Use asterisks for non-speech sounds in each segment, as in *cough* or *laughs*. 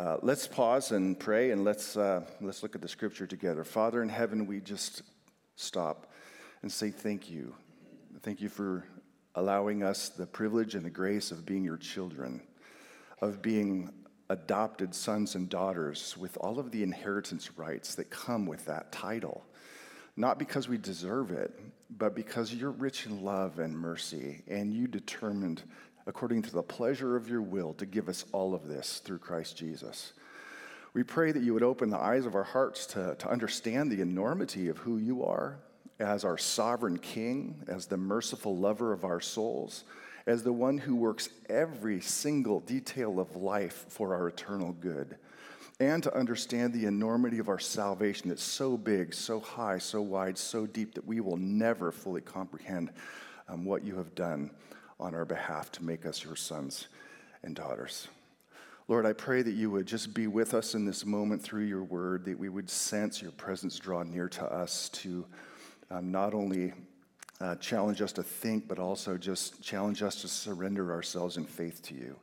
Uh, let's pause and pray and let's, uh, let's look at the scripture together. Father in heaven, we just stop and say thank you. Thank you for allowing us the privilege and the grace of being your children, of being adopted sons and daughters with all of the inheritance rights that come with that title. Not because we deserve it, but because you're rich in love and mercy, and you determined, according to the pleasure of your will, to give us all of this through Christ Jesus. We pray that you would open the eyes of our hearts to, to understand the enormity of who you are as our sovereign king, as the merciful lover of our souls, as the one who works every single detail of life for our eternal good, and to understand the enormity of our salvation that's so big, so high, so wide, so deep that we will never fully comprehend um, what you have done on our behalf to make us your sons and daughters. Lord, I pray that you would just be with us in this moment through your word, that we would sense your presence draw near to us to um, not only uh, challenge us to think, but also just challenge us to surrender ourselves in faith to you.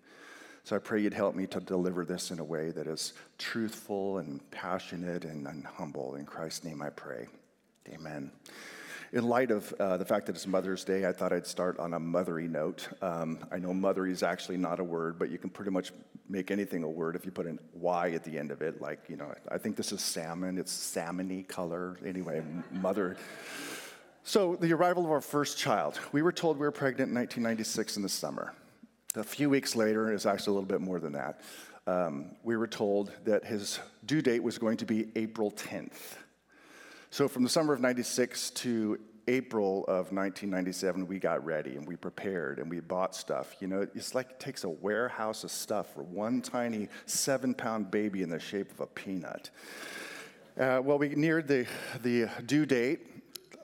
So I pray you'd help me to deliver this in a way that is truthful and passionate and, and humble. In Christ's name I pray. Amen. In light of uh, the fact that it's Mother's Day, I thought I'd start on a mothery note. Um, I know mothery is actually not a word, but you can pretty much make anything a word if you put an Y at the end of it. Like, you know, I think this is salmon, it's salmony color. Anyway, mother. So, the arrival of our first child. We were told we were pregnant in 1996 in the summer. A few weeks later, it's actually a little bit more than that, um, we were told that his due date was going to be April 10th. So, from the summer of 96 to April of 1997, we got ready and we prepared and we bought stuff. You know, it's like it takes a warehouse of stuff for one tiny seven pound baby in the shape of a peanut. Uh, well, we neared the, the due date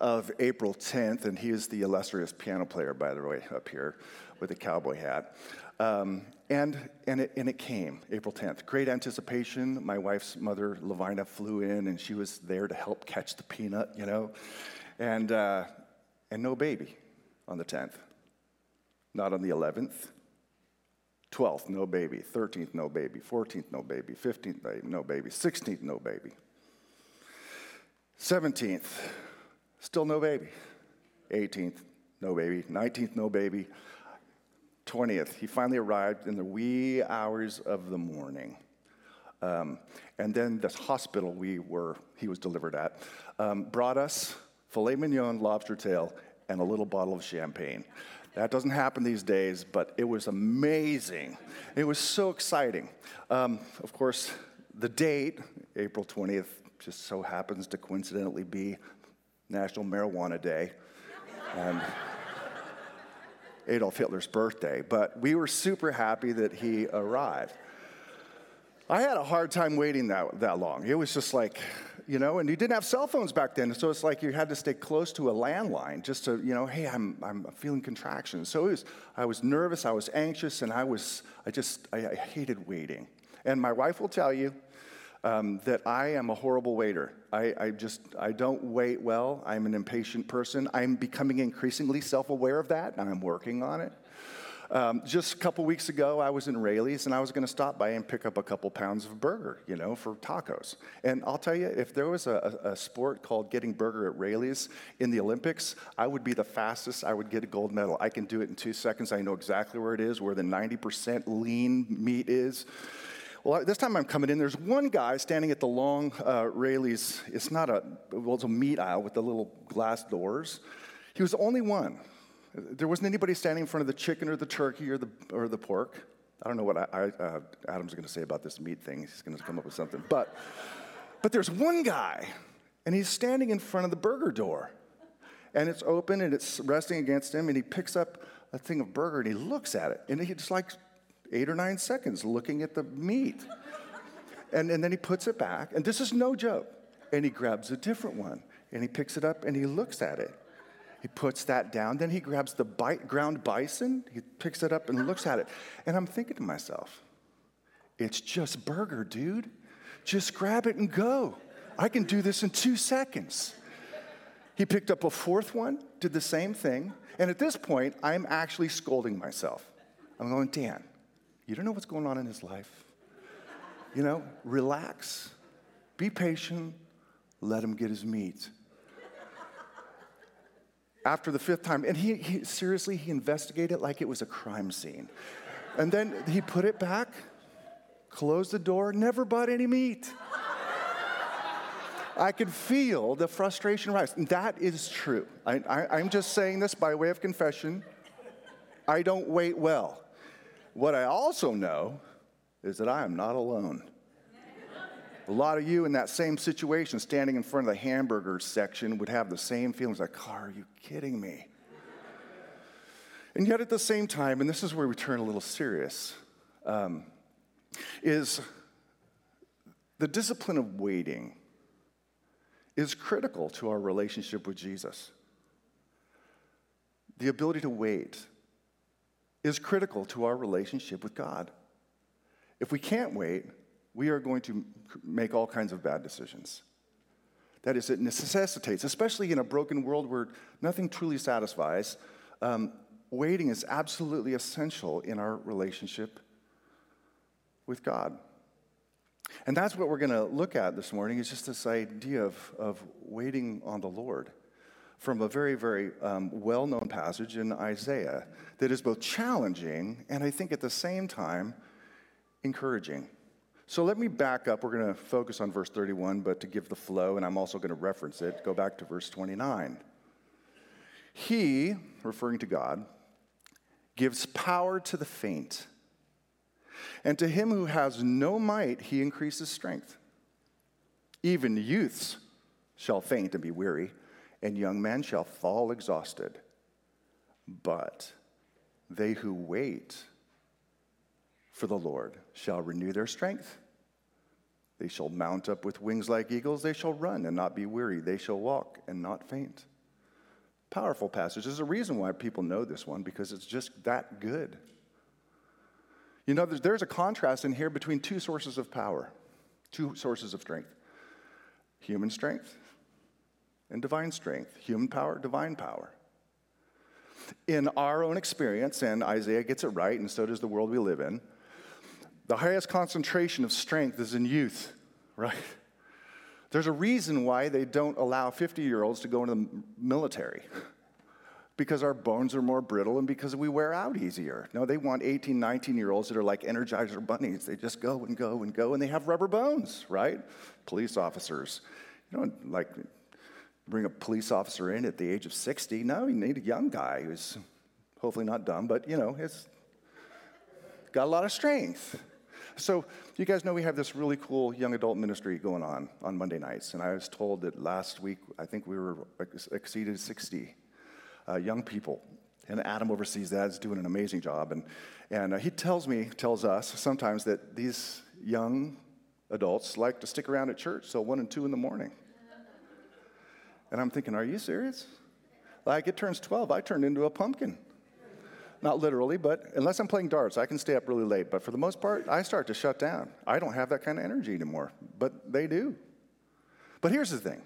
of April 10th, and he is the illustrious piano player, by the way, up here with a cowboy hat. Um, and, and, it, and it came, April 10th. Great anticipation. My wife's mother, Levina, flew in, and she was there to help catch the peanut, you know. And, uh, and no baby on the 10th. Not on the 11th. 12th, no baby. 13th, no baby. 14th, no baby. 15th, no baby. 16th, no baby. 17th, Still no baby. 18th, no baby. 19th, no baby. 20th, he finally arrived in the wee hours of the morning. Um, and then this hospital we were, he was delivered at, um, brought us filet mignon, lobster tail, and a little bottle of champagne. That doesn't happen these days, but it was amazing. It was so exciting. Um, of course, the date, April 20th, just so happens to coincidentally be National Marijuana Day and Adolf Hitler's birthday, but we were super happy that he arrived. I had a hard time waiting that, that long. It was just like, you know, and you didn't have cell phones back then, so it's like you had to stay close to a landline just to, you know, hey, I'm, I'm feeling contractions. So was, I was nervous, I was anxious, and I was, I just, I, I hated waiting. And my wife will tell you, um, that I am a horrible waiter. I, I, just, I don't wait well. I'm an impatient person. I'm becoming increasingly self aware of that, and I'm working on it. Um, just a couple weeks ago, I was in Raley's and I was going to stop by and pick up a couple pounds of burger, you know, for tacos. And I'll tell you, if there was a, a, sport called getting burger at Raley's in the Olympics, I would be the fastest. I would get a gold medal. I can do it in two seconds. I know exactly where it is, where the 90% lean meat is. Well, this time I'm coming in, there's one guy standing at the long uh, Raley's. It's not a, well, it's a meat aisle with the little glass doors. He was the only one. There wasn't anybody standing in front of the chicken or the turkey or the, or the pork. I don't know what I, I, uh, Adam's going to say about this meat thing. He's going to come up with something. But, but there's one guy, and he's standing in front of the burger door. And it's open and it's resting against him, and he picks up a thing of burger and he looks at it. And he just like eight or nine seconds looking at the meat. and, and then he puts it back, and this is no joke. And he grabs a different one, and he picks it up and he looks at it. He puts that down. Then he grabs the bite, ground bison. He picks it up and looks at it. And I'm thinking to myself, it's just burger, dude. Just grab it and go. I can do this in two seconds. He picked up a fourth one, did the same thing. And at this point, I'm actually scolding myself. I'm going, Dan, you don't know what's going on in his life. You know, relax, be patient, let him get his meat. After the fifth time, and he, he seriously, he investigated like it was a crime scene. And then he put it back, closed the door, never bought any meat. I could feel the frustration rise. That is true. I, am just saying this by way of confession. I don't wait well. What I also know is that I am not alone. A lot of you in that same situation, standing in front of the hamburger section, would have the same feelings like, oh, are you kidding me? And yet at the same time, and this is where we turn a little serious, um, is the discipline of waiting is critical to our relationship with Jesus. The ability to wait is critical to our relationship with God. If we can't wait, we are going to make all kinds of bad decisions. That is, it necessitates, especially in a broken world where nothing truly satisfies, um, waiting is absolutely essential in our relationship with God. And that's what we're going to look at this morning is just this idea of, of waiting on the Lord from a very, very um, well known passage in Isaiah that is both challenging and I think at the same time encouraging. So let me back up. We're going to focus on verse 31, but to give the flow, and I'm also going to reference it, go back to verse 29. He, referring to God, gives power to the faint. And to him who has no might, he increases strength. Even youths shall faint and be weary, and young men shall fall exhausted. But they who wait for the Lord shall renew their strength. They shall mount up with wings like eagles. They shall run and not be weary. They shall walk and not faint. Powerful passage. There's a reason why people know this one because it's just that good. You know, there's, a contrast in here between two sources of power, two sources of strength human strength and divine strength, human power, divine power. In our own experience, and Isaiah gets it right, and so does the world we live in, the highest concentration of strength is in youth, right? There's a reason why they don't allow 50 year olds to go into the military because our bones are more brittle and because we wear out easier. No, they want 18, 19 year olds that are like Energizer bunnies. They just go and go and go, and they have rubber bones, right? Police officers. You don't like bring a police officer in at the age of 60. No, you need a young guy who's hopefully not dumb, but you know, it's got a lot of strength. So, you guys know we have this really cool young adult ministry going on on Monday nights. And I was told that last week, I think we were exceeded 60 uh, young people. And Adam oversees that, is doing an amazing job. And, and uh, he tells me, tells us sometimes that these young adults like to stick around at church till one and two in the morning. And I'm thinking, are you serious? Like it turns 12, I turned into a pumpkin. Not literally, but unless I'm playing darts, I can stay up really late. But for the most part, I start to shut down. I don't have that kind of energy anymore, but they do. But here's the thing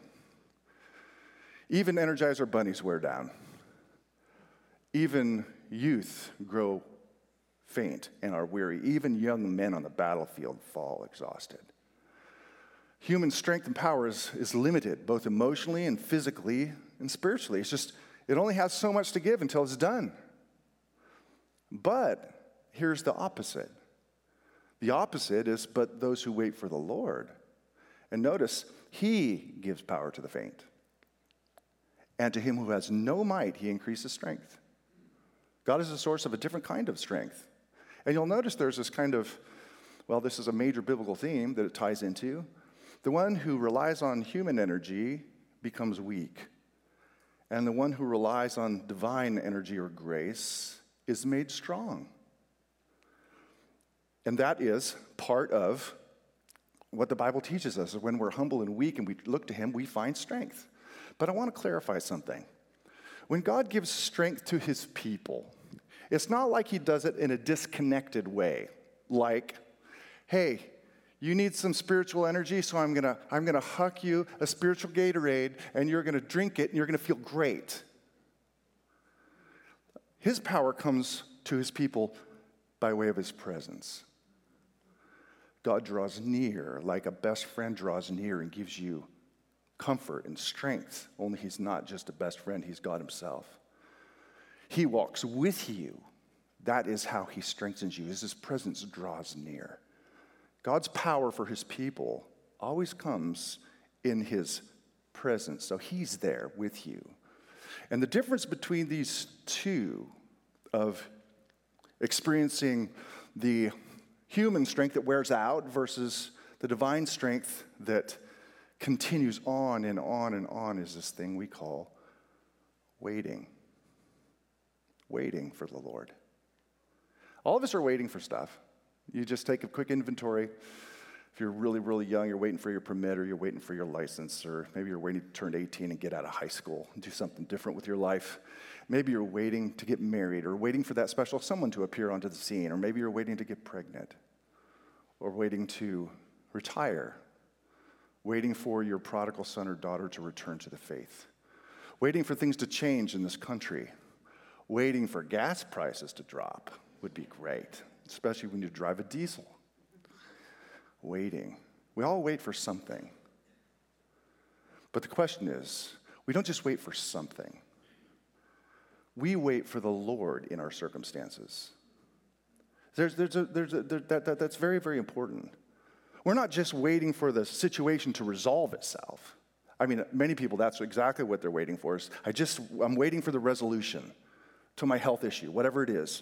even Energizer bunnies wear down. Even youth grow faint and are weary. Even young men on the battlefield fall exhausted. Human strength and power is, is limited, both emotionally and physically and spiritually. It's just, it only has so much to give until it's done. But here's the opposite the opposite is, but those who wait for the Lord. And notice, He gives power to the faint. And to him who has no might, He increases strength. God is the source of a different kind of strength. And you'll notice there's this kind of, well, this is a major biblical theme that it ties into. The one who relies on human energy becomes weak. And the one who relies on divine energy or grace is made strong. And that is part of what the Bible teaches us. When we're humble and weak and we look to Him, we find strength. But I want to clarify something. When God gives strength to His people, it's not like he does it in a disconnected way, like, hey, you need some spiritual energy, so I'm gonna, I'm gonna huck you a spiritual Gatorade and you're gonna drink it and you're gonna feel great. His power comes to his people by way of his presence. God draws near, like a best friend draws near and gives you comfort and strength. Only He's not just a best friend, He's God Himself. He walks with you. That is how He strengthens you, as His presence draws near. God's power for His people always comes in His presence. So He's there with you. And the difference between these two of experiencing the human strength that wears out versus the divine strength that continues on and on and on is this thing we call waiting. Waiting for the Lord. All of us are waiting for stuff. You just take a quick inventory. If you're really, really young, you're waiting for your permit or you're waiting for your license, or maybe you're waiting to turn 18 and get out of high school and do something different with your life. Maybe you're waiting to get married or waiting for that special someone to appear onto the scene, or maybe you're waiting to get pregnant or waiting to retire, waiting for your prodigal son or daughter to return to the faith, waiting for things to change in this country, waiting for gas prices to drop would be great, especially when you drive a diesel. Waiting. We all wait for something. But the question is, we don't just wait for something we wait for the Lord in our circumstances. There's, there's a, there's a, there, that, that, that's very, very important. We're not just waiting for the situation to resolve itself. I mean, many people, that's exactly what they're waiting for. Is I just, I'm waiting for the resolution to my health issue, whatever it is.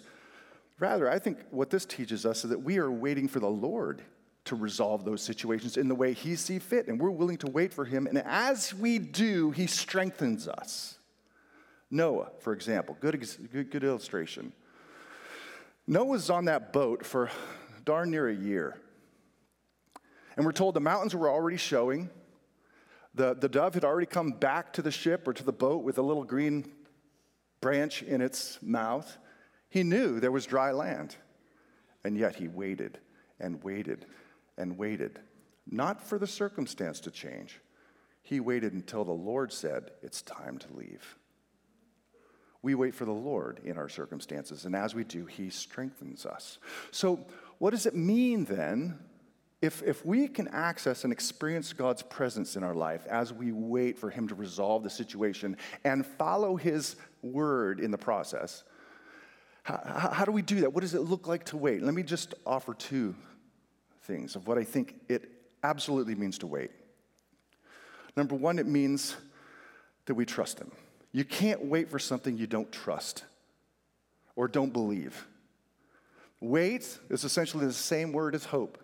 Rather, I think what this teaches us is that we are waiting for the Lord to resolve those situations in the way He sees fit, and we're willing to wait for Him. And as we do, He strengthens us. Noah, for example, good, good, good illustration. Noah's on that boat for darn near a year. And we're told the mountains were already showing. The, the dove had already come back to the ship or to the boat with a little green branch in its mouth. He knew there was dry land. And yet he waited and waited and waited, not for the circumstance to change. He waited until the Lord said, It's time to leave. We wait for the Lord in our circumstances, and as we do, He strengthens us. So, what does it mean then if, if we can access and experience God's presence in our life as we wait for Him to resolve the situation and follow His word in the process? How, how do we do that? What does it look like to wait? Let me just offer two things of what I think it absolutely means to wait. Number one, it means that we trust Him. You can't wait for something you don't trust or don't believe. Wait is essentially the same word as hope.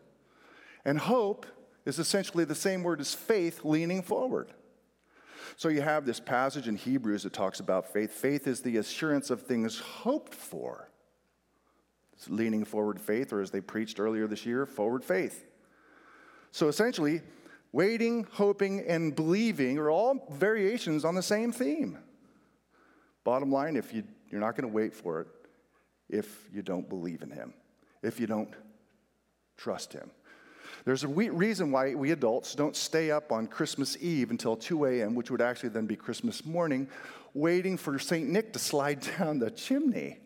And hope is essentially the same word as faith leaning forward. So you have this passage in Hebrews that talks about faith. Faith is the assurance of things hoped for. It's leaning forward faith, or as they preached earlier this year, forward faith. So essentially, waiting, hoping, and believing are all variations on the same theme. Bottom line, if you, you're not going to wait for it if you don't believe in Him, if you don't trust Him. There's a reason why we adults don't stay up on Christmas Eve until 2 a.m., which would actually then be Christmas morning, waiting for St. Nick to slide *laughs* down the chimney.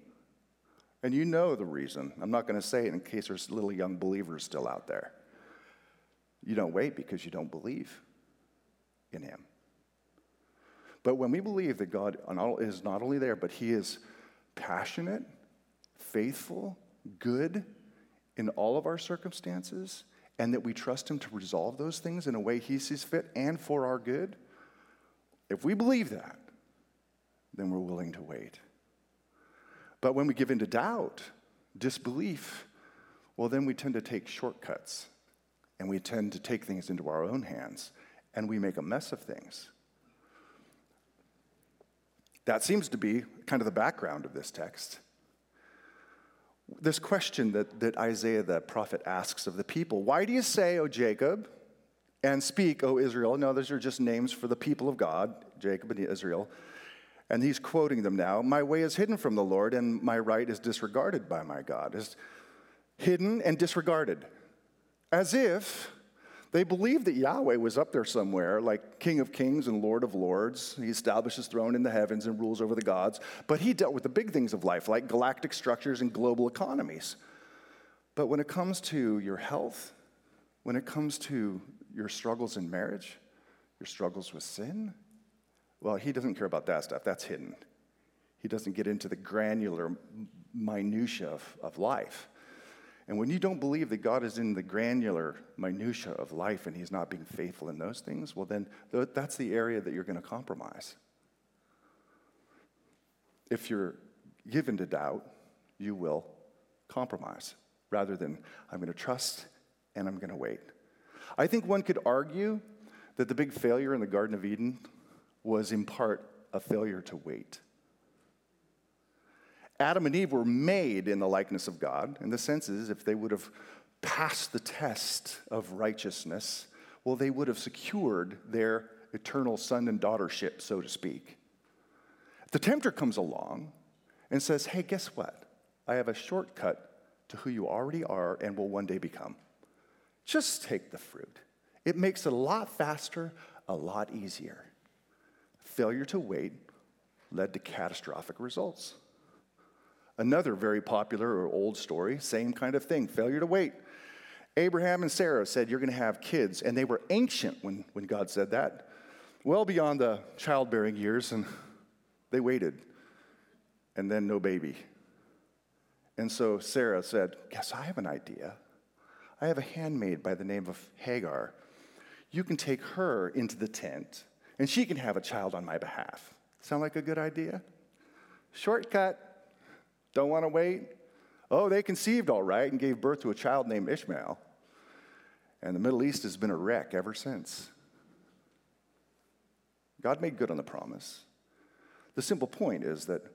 And you know the reason. I'm not going to say it in case there's little young believers still out there. You don't wait because you don't believe in Him. But when we believe that God is not only there, but He is passionate, faithful, good in all of our circumstances, and that we trust Him to resolve those things in a way He sees fit and for our good, if we believe that, then we're willing to wait. But when we give in to doubt, disbelief, well, then we tend to take shortcuts and we tend to take things into our own hands and we make a mess of things. That seems to be kind of the background of this text. This question that, that Isaiah the prophet asks of the people Why do you say, O Jacob, and speak, O Israel? No, those are just names for the people of God, Jacob and Israel. And he's quoting them now My way is hidden from the Lord, and my right is disregarded by my God. Is hidden and disregarded. As if they believed that Yahweh was up there somewhere, like King of Kings and Lord of Lords. He established his throne in the heavens and rules over the gods. But he dealt with the big things of life, like galactic structures and global economies. But when it comes to your health, when it comes to your struggles in marriage, your struggles with sin, well, he doesn't care about that stuff. That's hidden. He doesn't get into the granular minutia of, of life. And when you don't believe that God is in the granular minutia of life and he's not being faithful in those things, well, then that's the area that you're going to compromise. If you're given to doubt, you will compromise rather than I'm going to trust and I'm going to wait. I think one could argue that the big failure in the Garden of Eden was in part a failure to wait. Adam and Eve were made in the likeness of God, and the sense is if they would have passed the test of righteousness, well, they would have secured their eternal son and daughtership, so to speak. The tempter comes along and says, Hey, guess what? I have a shortcut to who you already are and will one day become. Just take the fruit. It makes it a lot faster, a lot easier. Failure to wait led to catastrophic results. Another very popular or old story, same kind of thing failure to wait. Abraham and Sarah said, You're going to have kids. And they were ancient when, when God said that, well beyond the childbearing years. And they waited. And then no baby. And so Sarah said, Guess I have an idea. I have a handmaid by the name of Hagar. You can take her into the tent, and she can have a child on my behalf. Sound like a good idea? Shortcut. Don't want to wait? Oh, they conceived all right and gave birth to a child named Ishmael. And the Middle East has been a wreck ever since. God made good on the promise. The simple point is that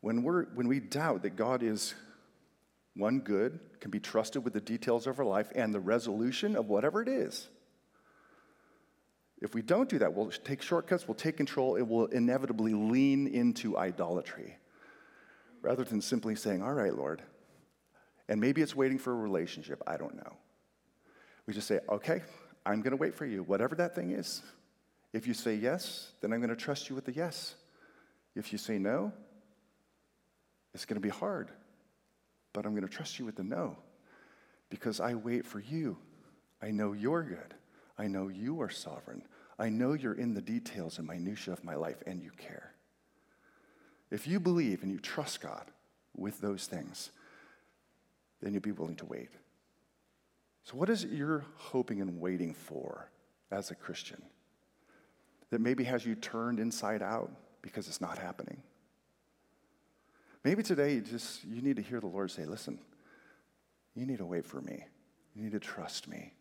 when, we're, when we doubt that God is one good, can be trusted with the details of our life and the resolution of whatever it is, if we don't do that, we'll take shortcuts, we'll take control, it will inevitably lean into idolatry rather than simply saying, All right, Lord. And maybe it's waiting for a relationship. I don't know. We just say, Okay, I'm going to wait for you, whatever that thing is. If you say yes, then I'm going to trust you with the yes. If you say no, it's going to be hard, but I'm going to trust you with the no because I wait for you. I know you're good. I know you are sovereign. I know you're in the details and minutiae of my life and you care. If you believe and you trust God with those things, then you'll be willing to wait. So, what is it you're hoping and waiting for as a Christian that maybe has you turned inside out because it's not happening? Maybe today you just you need to hear the Lord say, "Listen, you need to wait for me. You need to trust me.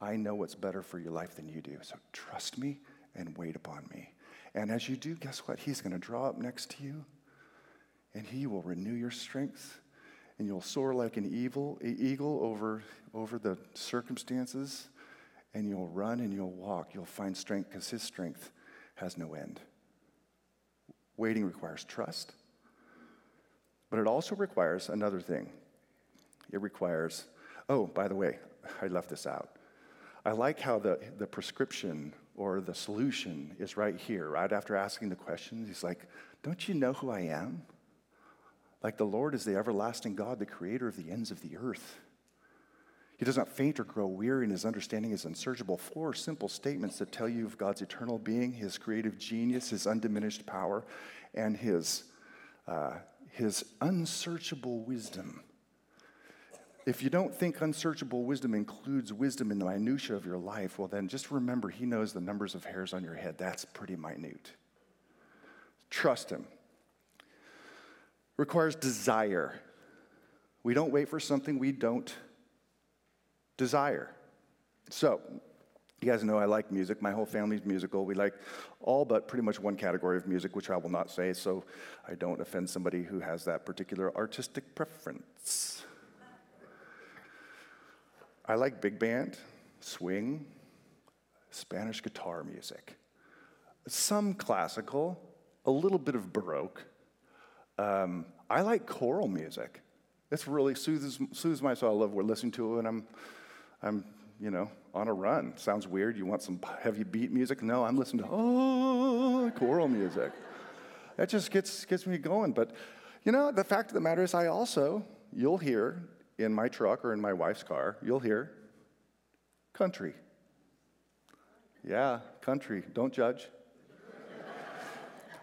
I know what's better for your life than you do. So trust me and wait upon me." And as you do, guess what? He's going to draw up next to you and he will renew your strength and you'll soar like an evil, eagle over, over the circumstances and you'll run and you'll walk. You'll find strength because his strength has no end. Waiting requires trust, but it also requires another thing. It requires, oh, by the way, I left this out. I like how the, the prescription or the solution is right here, right after asking the questions. He's like, Don't you know who I am? Like the Lord is the everlasting God, the creator of the ends of the earth. He does not faint or grow weary, and his understanding is unsearchable. Four simple statements that tell you of God's eternal being, his creative genius, his undiminished power, and his, uh, his unsearchable wisdom. If you don't think unsearchable wisdom includes wisdom in the minutiae of your life, well, then just remember He knows the numbers of hairs on your head. That's pretty minute. Trust Him. Requires desire. We don't wait for something we don't desire. So, you guys know I like music. My whole family's musical. We like all but pretty much one category of music, which I will not say, so I don't offend somebody who has that particular artistic preference. I like big band, swing, Spanish guitar music, some classical, a little bit of Baroque. Um, I like choral music. This really soothes, soothes my soul. I love listening to it when I'm, I'm, you know, on a run. Sounds weird. You want some heavy beat music? No, I'm listening to oh choral music. That just gets gets me going. But you know, the fact of the matter is, I also you'll hear in my truck or in my wife's car, you'll hear Country. Yeah, country. Don't judge.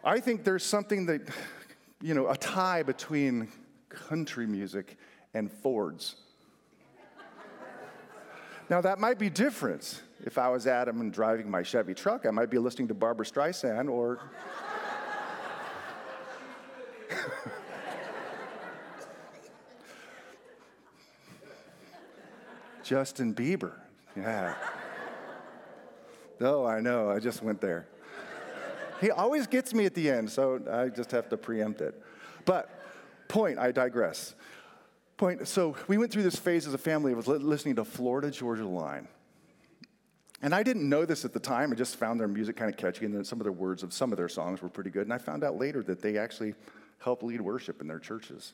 I think there's something that, you know, a tie between country music and Fords. now, that might be different. If I was Adam and driving my Chevy truck, I might be listening to Barbara Streisand or. Justin Bieber. Yeah. No, I know. I just went there. He always gets me at the end, so I just have to preempt it. But, point, I digress. Point, so we went through this phase as a family of listening to Florida Georgia Line. And I didn't know this at the time. I just found their music kind of catchy, and then some of their words of some of their songs were pretty good. And I found out later that they actually help lead worship in their churches.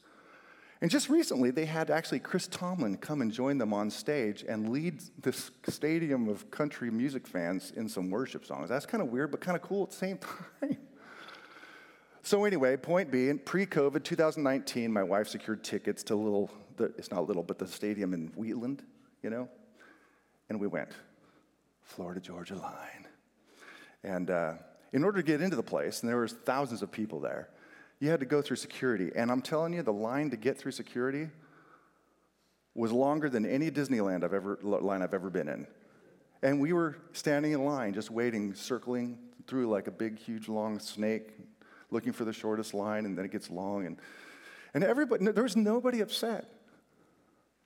And just recently, they had actually Chris Tomlin come and join them on stage and lead this stadium of country music fans in some worship songs. That's kind of weird, but kind of cool at the same *laughs* time. So, anyway, point being, pre COVID 2019, my wife secured tickets to little, it's not little, but the stadium in Wheatland, you know? And we went, Florida Georgia Line. And uh, in order to get into the place, and there was thousands of people there, you had to go through security. And I'm telling you, the line to get through security was longer than any Disneyland I've ever, line I've ever been in. And we were standing in line, just waiting, circling through like a big, huge, long snake, looking for the shortest line, and then it gets long. And, and everybody, there was nobody upset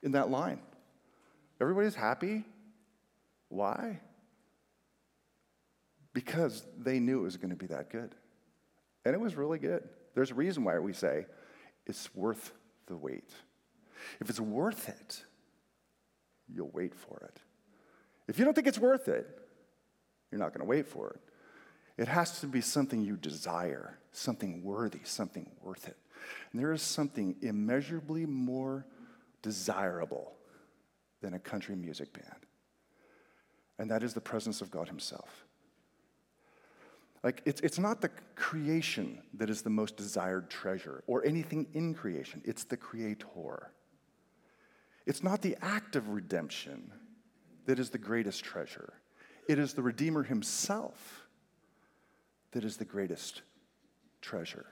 in that line. Everybody's happy. Why? Because they knew it was going to be that good. And it was really good. There's a reason why we say it's worth the wait. If it's worth it, you'll wait for it. If you don't think it's worth it, you're not going to wait for it. It has to be something you desire, something worthy, something worth it. And there is something immeasurably more desirable than a country music band, and that is the presence of God Himself. Like, it's, it's not the creation that is the most desired treasure or anything in creation, it's the creator. It's not the act of redemption that is the greatest treasure, it is the Redeemer himself that is the greatest treasure.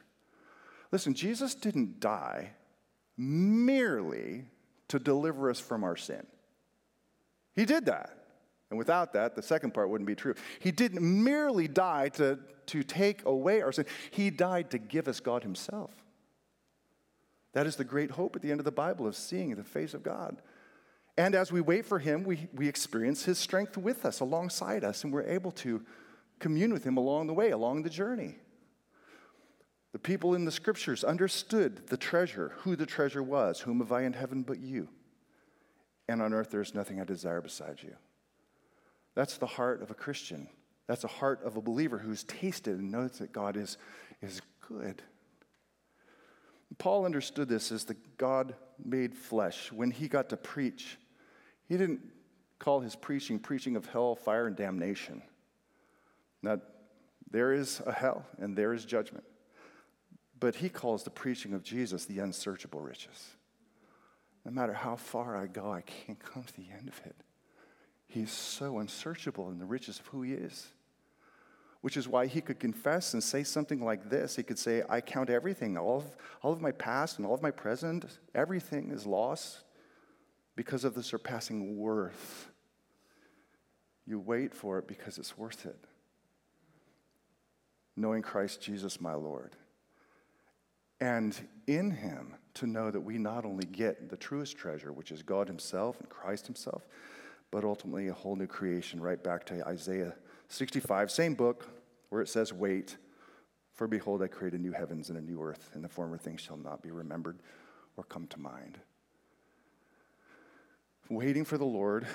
Listen, Jesus didn't die merely to deliver us from our sin. He did that. And without that, the second part wouldn't be true. He didn't merely die to, to take away our sin, He died to give us God Himself. That is the great hope at the end of the Bible of seeing the face of God. And as we wait for Him, we, we experience His strength with us, alongside us, and we're able to commune with Him along the way, along the journey. The people in the scriptures understood the treasure, who the treasure was. Whom have I in heaven but you? And on earth there is nothing I desire besides you. That's the heart of a Christian. That's the heart of a believer who's tasted and knows that God is, is good. Paul understood this as the God made flesh. When he got to preach, he didn't call his preaching preaching of hell, fire, and damnation. Now, there is a hell and there is judgment. But he calls the preaching of Jesus the unsearchable riches. No matter how far I go, I can't come to the end of it. He's so unsearchable in the riches of who he is. Which is why he could confess and say something like this. He could say, I count everything, all of, all of my past and all of my present, everything is lost because of the surpassing worth. You wait for it because it's worth it. Knowing Christ Jesus, my Lord. And in him, to know that we not only get the truest treasure, which is God Himself and Christ Himself, but ultimately a whole new creation, right back to Isaiah 65, same book, where it says, Wait, for behold, I create a new heavens and a new earth, and the former things shall not be remembered or come to mind. Waiting for the Lord,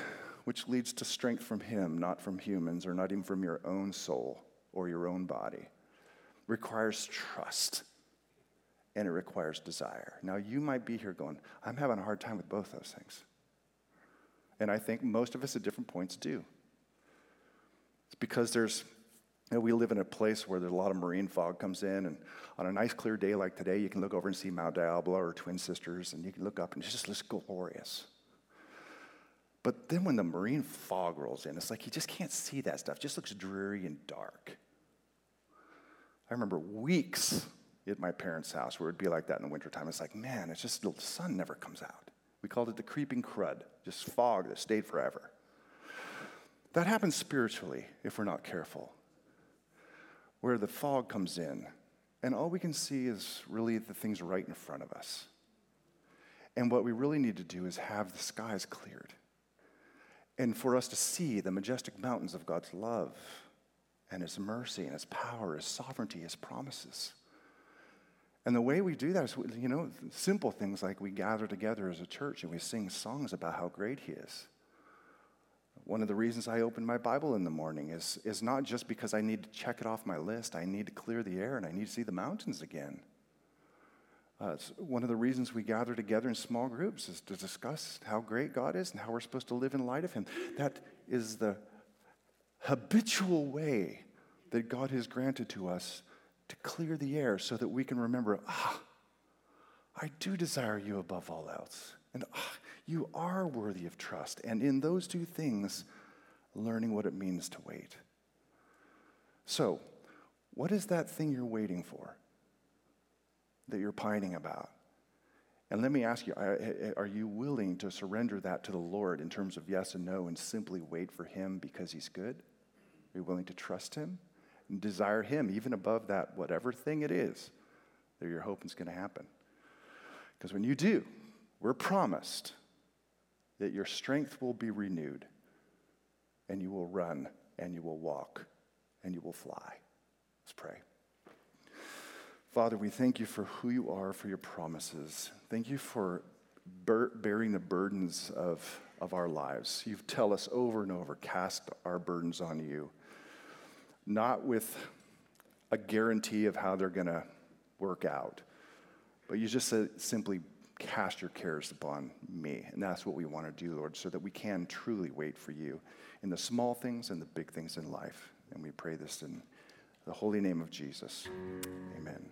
which leads to strength from Him, not from humans, or not even from your own soul or your own body, requires trust and it requires desire. Now, you might be here going, I'm having a hard time with both those things. And I think most of us at different points do. It's because there's, you know, we live in a place where there's a lot of marine fog comes in, and on a nice clear day like today, you can look over and see Mount Diablo or Twin Sisters, and you can look up and it just looks glorious. But then when the marine fog rolls in, it's like you just can't see that stuff. It just looks dreary and dark. I remember weeks at my parents' house where it'd be like that in the wintertime. It's like, man, it's just the sun never comes out. We called it the creeping crud, just fog that stayed forever. That happens spiritually if we're not careful, where the fog comes in, and all we can see is really the things right in front of us. And what we really need to do is have the skies cleared. And for us to see the majestic mountains of God's love and His mercy and His power, His sovereignty, His promises. And the way we do that is, you know, simple things like we gather together as a church and we sing songs about how great He is. One of the reasons I open my Bible in the morning is, is not just because I need to check it off my list, I need to clear the air and I need to see the mountains again. Uh, one of the reasons we gather together in small groups is to discuss how great God is and how we're supposed to live in light of Him. That is the habitual way that God has granted to us to clear the air so that we can remember, ah, I do desire you above all else. And ah, you are worthy of trust. And in those two things, learning what it means to wait. So, what is that thing you're waiting for that you're pining about? And let me ask you are you willing to surrender that to the Lord in terms of yes and no and simply wait for Him because He's good? Are you willing to trust Him and desire Him even above that, whatever thing it is that you're hoping is going to happen? Because when you do, we're promised that your strength will be renewed and you will run and you will walk and you will fly. Let's pray. Father, we thank you for who you are, for your promises. Thank you for bur- bearing the burdens of, of our lives. You tell us over and over cast our burdens on you, not with a guarantee of how they're going to work out, but you just simply cast your cares upon me. And that's what we want to do, Lord, so that we can truly wait for you in the small things and the big things in life. And we pray this in the holy name of Jesus. Amen.